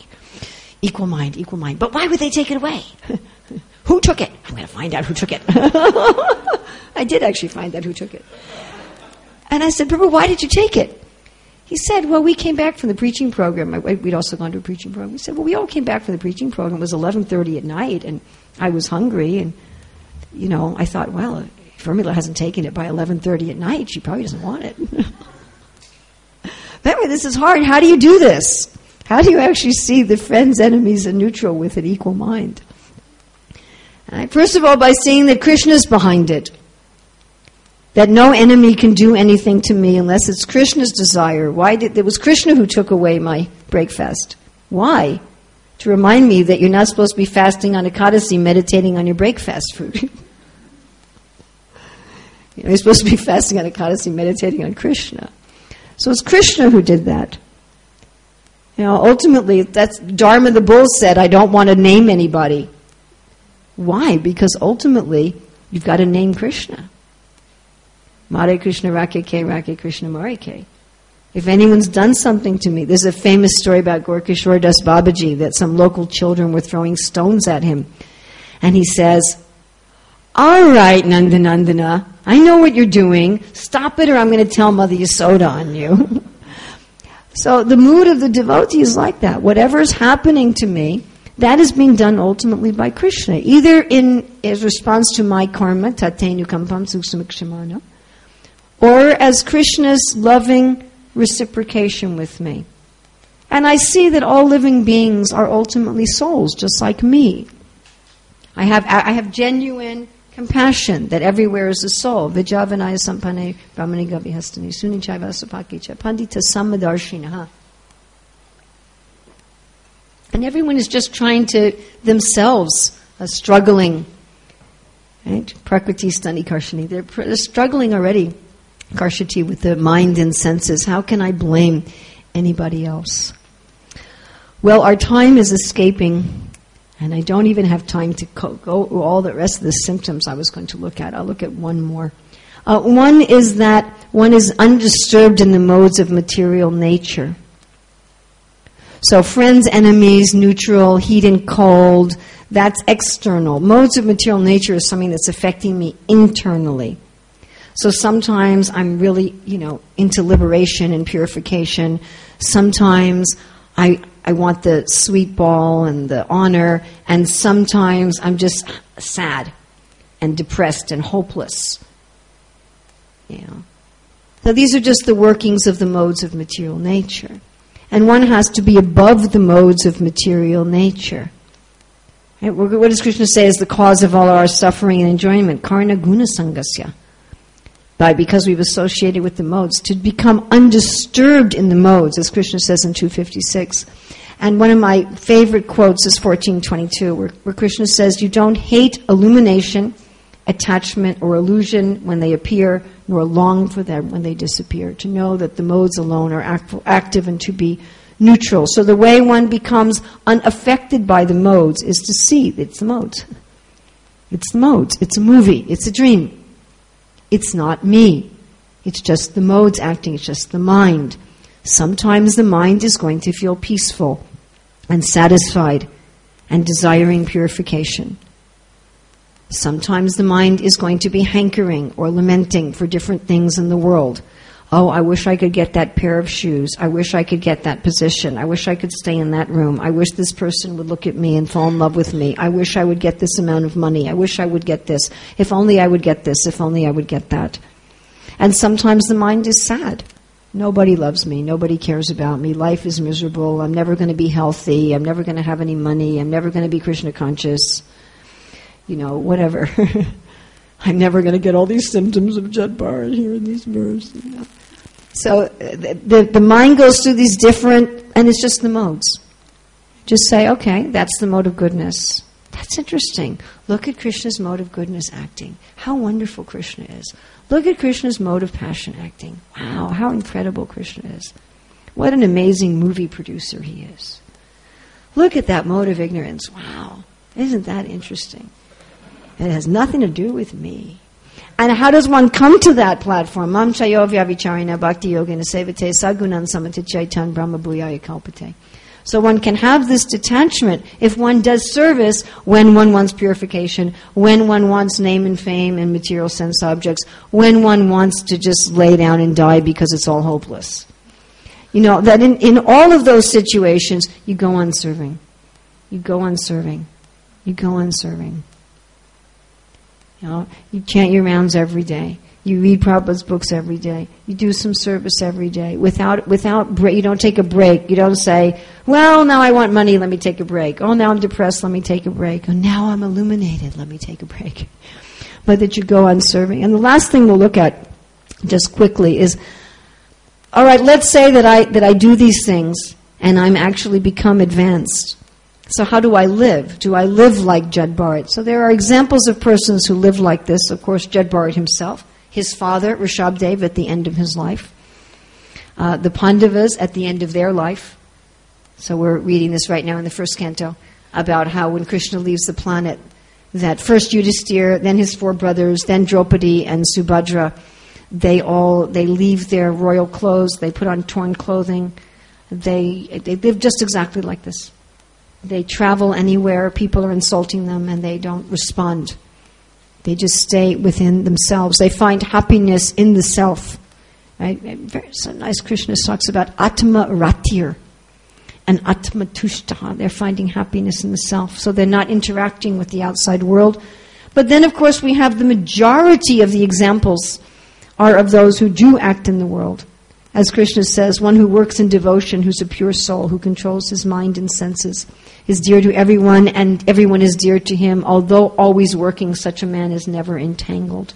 Equal mind, equal mind. But why would they take it away? *laughs* who took it? I'm going to find out who took it. *laughs* I did actually find out who took it. And I said, Prabhu, why did you take it? He said, well, we came back from the preaching program. We'd also gone to a preaching program. He said, well, we all came back from the preaching program. It was 11.30 at night, and I was hungry. And, you know, I thought, well, Urmila hasn't taken it by 11:30 at night. She probably doesn't want it. *laughs* Remember, this is hard. How do you do this? How do you actually see the friends, enemies, and neutral with an equal mind? Right, first of all, by seeing that Krishna is behind it. That no enemy can do anything to me unless it's Krishna's desire. Why did it was Krishna who took away my breakfast? Why? To remind me that you're not supposed to be fasting on Ekadasi, meditating on your breakfast food. *laughs* You know, you're supposed to be fasting on Ekadasi, meditating on Krishna. So it's Krishna who did that. You know, ultimately, that's Dharma the bull said, I don't want to name anybody. Why? Because ultimately, you've got to name Krishna. Mare Krishna Rake Ke Rake Krishna Mare Ke. If anyone's done something to me, there's a famous story about Gorkishore Das Babaji that some local children were throwing stones at him. And he says, All right, Nandanandana, I know what you're doing. Stop it, or I'm going to tell Mother Yasoda on you. *laughs* so the mood of the devotee is like that. Whatever is happening to me, that is being done ultimately by Krishna, either in as response to my karma, tatenu kampam suksamakshamana, or as Krishna's loving reciprocation with me. And I see that all living beings are ultimately souls, just like me. I have, I have genuine compassion that everywhere is a soul. Vijavanaya sampane brahmani gavihastani sunichaiva sapakicha pandita samadarshina. And everyone is just trying to themselves uh, struggling. Right? Prakriti stani karshani. They're, pr- they're struggling already, karshati, with the mind and senses. How can I blame anybody else? Well, our time is escaping and I don't even have time to go, through all the rest of the symptoms I was going to look at. I'll look at one more. Uh, one is that one is undisturbed in the modes of material nature. So, friends, enemies, neutral, heat and cold, that's external. Modes of material nature is something that's affecting me internally. So sometimes I'm really, you know, into liberation and purification. Sometimes I, I want the sweet ball and the honor, and sometimes I'm just sad and depressed and hopeless. You know. So these are just the workings of the modes of material nature. And one has to be above the modes of material nature. Right? What does Krishna say is the cause of all our suffering and enjoyment? Karna guna sangasya by because we've associated with the modes, to become undisturbed in the modes, as Krishna says in 256. And one of my favorite quotes is 1422, where, where Krishna says, You don't hate illumination, attachment, or illusion when they appear, nor long for them when they disappear. To know that the modes alone are act- active and to be neutral. So the way one becomes unaffected by the modes is to see it's the modes. It's the modes. It's a movie. It's a dream. It's not me. It's just the modes acting, it's just the mind. Sometimes the mind is going to feel peaceful and satisfied and desiring purification. Sometimes the mind is going to be hankering or lamenting for different things in the world. Oh, I wish I could get that pair of shoes. I wish I could get that position. I wish I could stay in that room. I wish this person would look at me and fall in love with me. I wish I would get this amount of money. I wish I would get this. If only I would get this. If only I would get that. And sometimes the mind is sad. Nobody loves me. Nobody cares about me. Life is miserable. I'm never going to be healthy. I'm never going to have any money. I'm never going to be Krishna conscious. You know, whatever. *laughs* I'm never going to get all these symptoms of Jad Bharat here in these verses. You know. So the, the mind goes through these different, and it's just the modes. Just say, okay, that's the mode of goodness. That's interesting. Look at Krishna's mode of goodness acting. How wonderful Krishna is. Look at Krishna's mode of passion acting. Wow, how incredible Krishna is. What an amazing movie producer he is. Look at that mode of ignorance. Wow, isn't that interesting? It has nothing to do with me. And how does one come to that platform? Mam bhakti yogina sevate sagunan brahma bhuyaya kalpate. So one can have this detachment if one does service when one wants purification, when one wants name and fame and material sense objects, when one wants to just lay down and die because it's all hopeless. You know, that in, in all of those situations, you go on serving. You go on serving. You go on serving. You know, you chant your rounds every day. You read Prabhupada's books every day. You do some service every day. Without, without you don't take a break. You don't say, well, now I want money, let me take a break. Oh, now I'm depressed, let me take a break. Oh, now I'm illuminated, let me take a break. *laughs* But that you go on serving. And the last thing we'll look at, just quickly, is, all right, let's say that I, that I do these things and I'm actually become advanced. So, how do I live? Do I live like Jad Bharat? So, there are examples of persons who live like this. Of course, Jad Bharat himself, his father, Rishabdev, at the end of his life, uh, the Pandavas at the end of their life. So, we're reading this right now in the first canto about how when Krishna leaves the planet, that first Yudhisthira, then his four brothers, then Draupadi and Subhadra, they all they leave their royal clothes, they put on torn clothing, they they live just exactly like this. They travel anywhere, people are insulting them, and they don't respond. They just stay within themselves. They find happiness in the self. Right? So nice Krishna talks about Atma Ratir and Atma Tushta. They're finding happiness in the self. So they're not interacting with the outside world. But then, of course, we have the majority of the examples are of those who do act in the world. As Krishna says, one who works in devotion, who's a pure soul, who controls his mind and senses, is dear to everyone, and everyone is dear to him. Although always working, such a man is never entangled.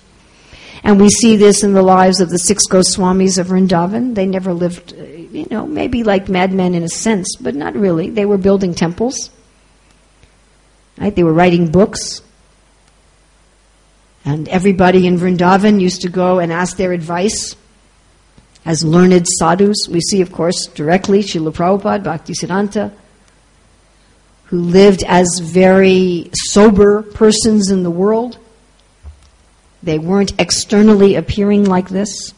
And we see this in the lives of the six Goswamis of Vrindavan. They never lived, uh, you know, maybe like madmen in a sense, but not really. They were building temples. Right? They were writing books. And everybody in Vrindavan used to go and ask their advice as learned sadhus. We see, of course, directly Srila Prabhupada, Bhaktisiddhanta, who lived as very sober persons in the world. They weren't externally appearing like this,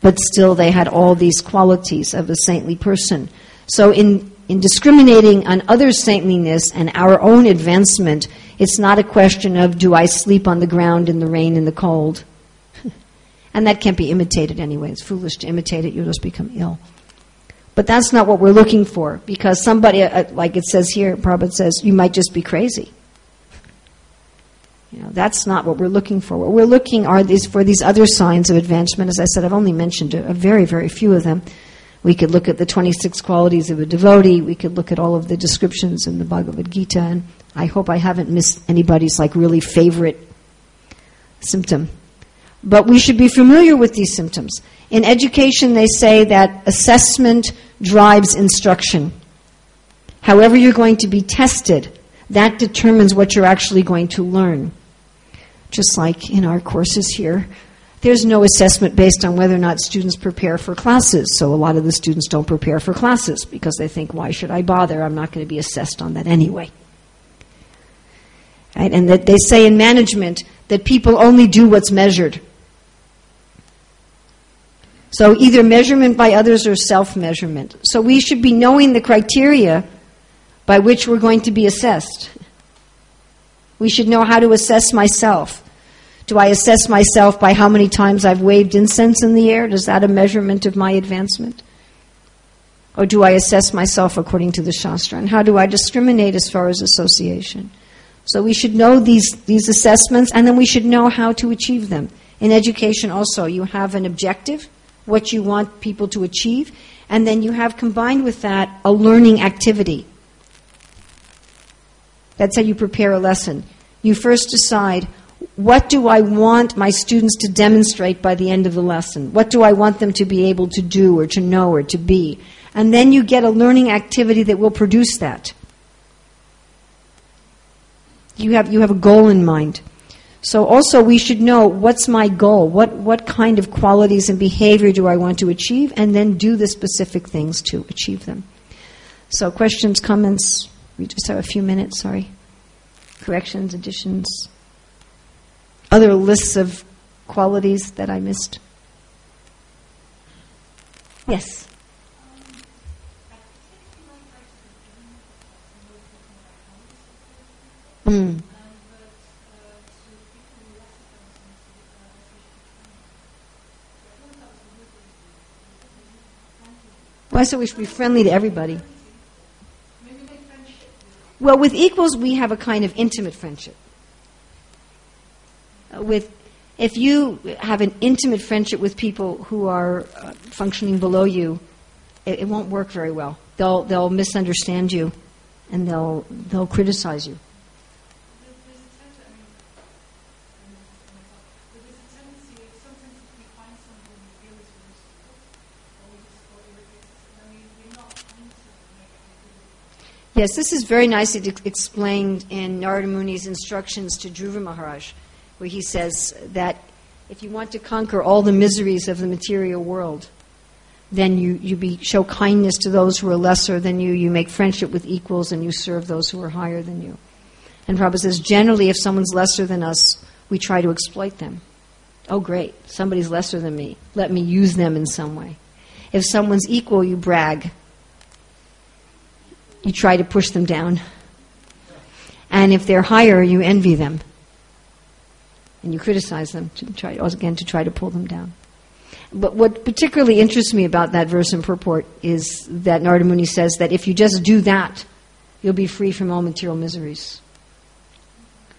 but still they had all these qualities of a saintly person. So, in, in discriminating on others' saintliness and our own advancement, it's not a question of do I sleep on the ground in the rain and the cold and that can't be imitated anyway. It's foolish to imitate it, you'll just become ill. But that's not what we're looking for, because somebody, uh, like it says here, Prabhupada says, you might just be crazy. You know, that's not what we're looking for. What we're looking are these for these other signs of advancement. As I said, I've only mentioned a, a very, very few of them. We could look at the 26 qualities of a devotee. We could look at all of the descriptions in the Bhagavad Gita. And I hope I haven't missed anybody's like really favorite symptom. But we should be familiar with these symptoms. In education, they say that assessment drives instruction. However, you're going to be tested, that determines what you're actually going to learn. Just like in our courses here, there's no assessment based on whether or not students prepare for classes. So a lot of the students don't prepare for classes because they think, why should I bother? I'm not going to be assessed on that anyway. Right? And that they say in management that people only do what's measured. So either measurement by others or self measurement. So we should be knowing the criteria by which we're going to be assessed. We should know how to assess myself. Do I assess myself by how many times I've waved incense in the air? Is that a measurement of my advancement? Or do I assess myself according to the Shastra? And how do I discriminate as far as association? So we should know these, these assessments and then we should know how to achieve them. In education, also, you have an objective, what you want people to achieve, and then you have combined with that a learning activity. That's how you prepare a lesson. You first decide what do I want my students to demonstrate by the end of the lesson? What do I want them to be able to do or to know or to be? And then you get a learning activity that will produce that. You have, you have a goal in mind. So also we should know what's my goal? What, what kind of qualities and behavior do I want to achieve? And then do the specific things to achieve them. So questions, comments? We just have a few minutes, sorry. Corrections, additions? Other lists of qualities that I missed? Yes. Mm. I said we should be friendly to everybody. Well, with equals, we have a kind of intimate friendship. Uh, with, if you have an intimate friendship with people who are uh, functioning below you, it, it won't work very well. They'll, they'll misunderstand you and they'll, they'll criticize you. Yes, this is very nicely explained in Narada Muni's instructions to Dhruva Maharaj, where he says that if you want to conquer all the miseries of the material world, then you, you be, show kindness to those who are lesser than you, you make friendship with equals, and you serve those who are higher than you. And Prabhupada says, generally, if someone's lesser than us, we try to exploit them. Oh, great, somebody's lesser than me. Let me use them in some way. If someone's equal, you brag you try to push them down. And if they're higher, you envy them. And you criticize them to try, again, to try to pull them down. But what particularly interests me about that verse in purport is that Narada Muni says that if you just do that, you'll be free from all material miseries.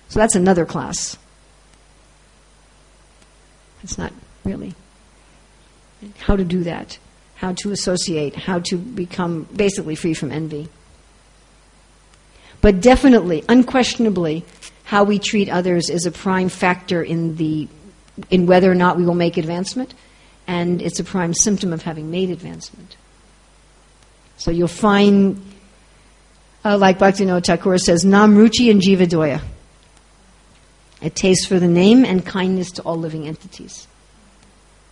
So that's another class. It's not really how to do that, how to associate, how to become basically free from envy. But definitely, unquestionably, how we treat others is a prime factor in the in whether or not we will make advancement, and it's a prime symptom of having made advancement. So you'll find, uh, like Bhaktivinoda Thakur says, Nam Ruchi and Jiva Doya. A taste for the name and kindness to all living entities.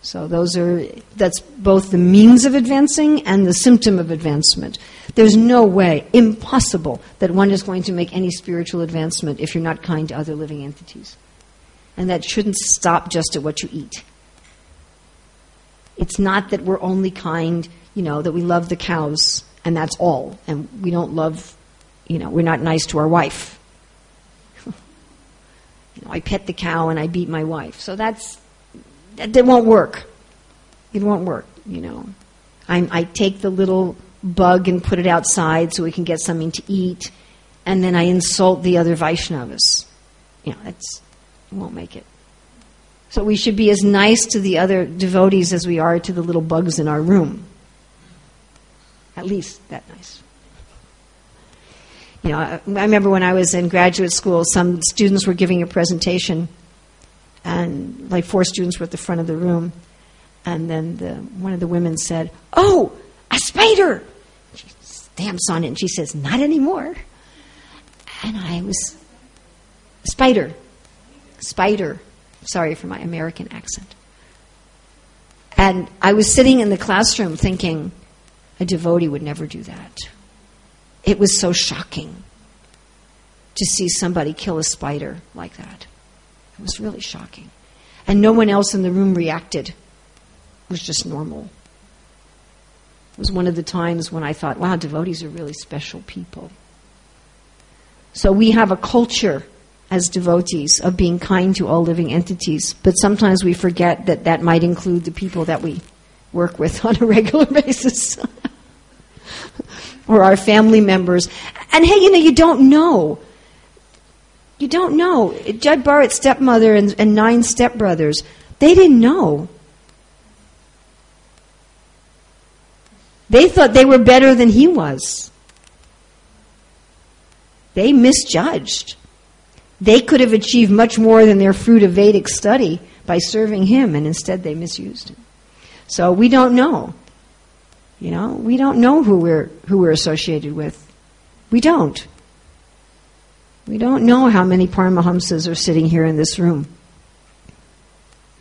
So those are that's both the means of advancing and the symptom of advancement. There's no way, impossible, that one is going to make any spiritual advancement if you're not kind to other living entities. And that shouldn't stop just at what you eat. It's not that we're only kind, you know, that we love the cows and that's all, and we don't love, you know, we're not nice to our wife. *laughs* you know, I pet the cow and I beat my wife. So that's it won't work. It won't work, you know. I, I take the little bug and put it outside so we can get something to eat, and then I insult the other Vaishnavas. You know, that's won't make it. So we should be as nice to the other devotees as we are to the little bugs in our room. At least that nice. You know, I remember when I was in graduate school, some students were giving a presentation and like four students were at the front of the room. And then the, one of the women said, Oh, a spider! She stamps on it and she says, Not anymore. And I was, Spider. Spider. Sorry for my American accent. And I was sitting in the classroom thinking, a devotee would never do that. It was so shocking to see somebody kill a spider like that. It was really shocking. And no one else in the room reacted. It was just normal. It was one of the times when I thought, wow, devotees are really special people. So we have a culture as devotees of being kind to all living entities, but sometimes we forget that that might include the people that we work with *laughs* on a regular *laughs* basis. *laughs* or our family members. And hey, you know, you don't know. You don't know. Jad Bharat's stepmother and, and nine stepbrothers, they didn't know. They thought they were better than he was. They misjudged. They could have achieved much more than their fruit of Vedic study by serving him, and instead they misused him. So we don't know. You know, we don't know who we're who we're associated with. We don't. We don't know how many Paramahamsas are sitting here in this room.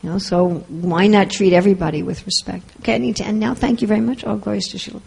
You know, so why not treat everybody with respect? Okay, I need to end now. Thank you very much. All glories to Srila